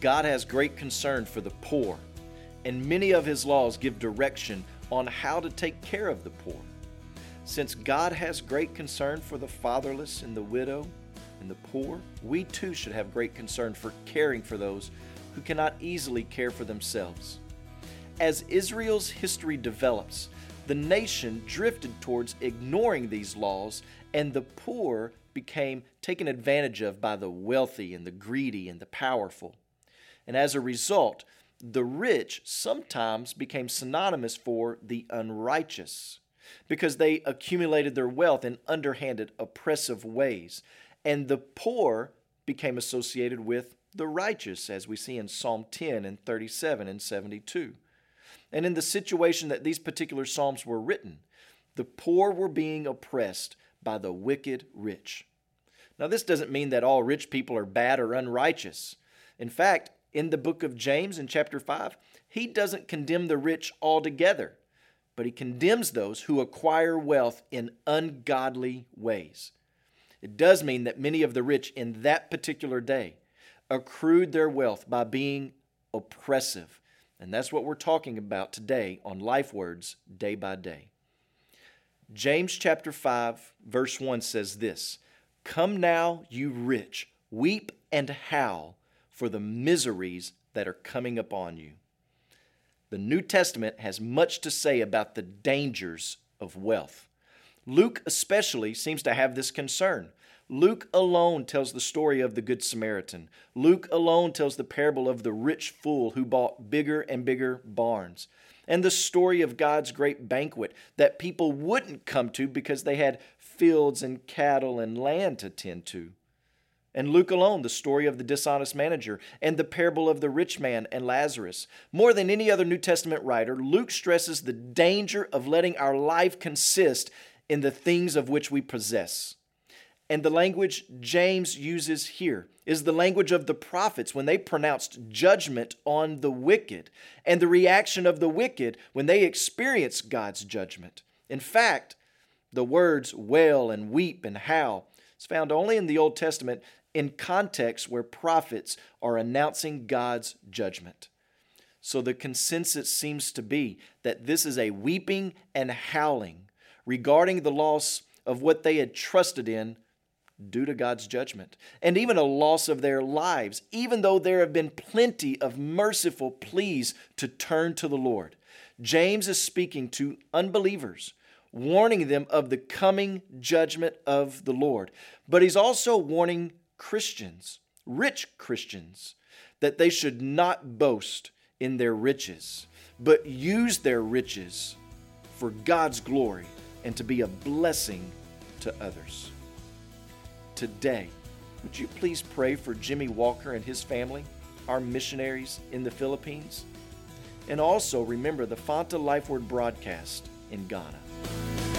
God has great concern for the poor, and many of his laws give direction on how to take care of the poor. Since God has great concern for the fatherless and the widow and the poor, we too should have great concern for caring for those who cannot easily care for themselves. As Israel's history develops, the nation drifted towards ignoring these laws, and the poor became taken advantage of by the wealthy and the greedy and the powerful. And as a result, the rich sometimes became synonymous for the unrighteous because they accumulated their wealth in underhanded, oppressive ways. And the poor became associated with the righteous, as we see in Psalm 10 and 37 and 72. And in the situation that these particular Psalms were written, the poor were being oppressed by the wicked rich. Now, this doesn't mean that all rich people are bad or unrighteous. In fact, in the book of James in chapter 5, he doesn't condemn the rich altogether, but he condemns those who acquire wealth in ungodly ways. It does mean that many of the rich in that particular day accrued their wealth by being oppressive. And that's what we're talking about today on Life Words Day by Day. James chapter 5, verse 1 says this Come now, you rich, weep and howl for the miseries that are coming upon you. The New Testament has much to say about the dangers of wealth. Luke, especially, seems to have this concern. Luke alone tells the story of the Good Samaritan. Luke alone tells the parable of the rich fool who bought bigger and bigger barns. And the story of God's great banquet that people wouldn't come to because they had fields and cattle and land to tend to. And Luke alone, the story of the dishonest manager and the parable of the rich man and Lazarus. More than any other New Testament writer, Luke stresses the danger of letting our life consist in the things of which we possess. And the language James uses here is the language of the prophets when they pronounced judgment on the wicked, and the reaction of the wicked when they experience God's judgment. In fact, the words wail and weep and howl is found only in the Old Testament in contexts where prophets are announcing God's judgment. So the consensus seems to be that this is a weeping and howling regarding the loss of what they had trusted in due to God's judgment, and even a loss of their lives, even though there have been plenty of merciful pleas to turn to the Lord. James is speaking to unbelievers warning them of the coming judgment of the Lord. But he's also warning Christians, rich Christians, that they should not boast in their riches, but use their riches for God's glory and to be a blessing to others. Today, would you please pray for Jimmy Walker and his family, our missionaries in the Philippines? And also remember the Fante Life Word broadcast in Ghana.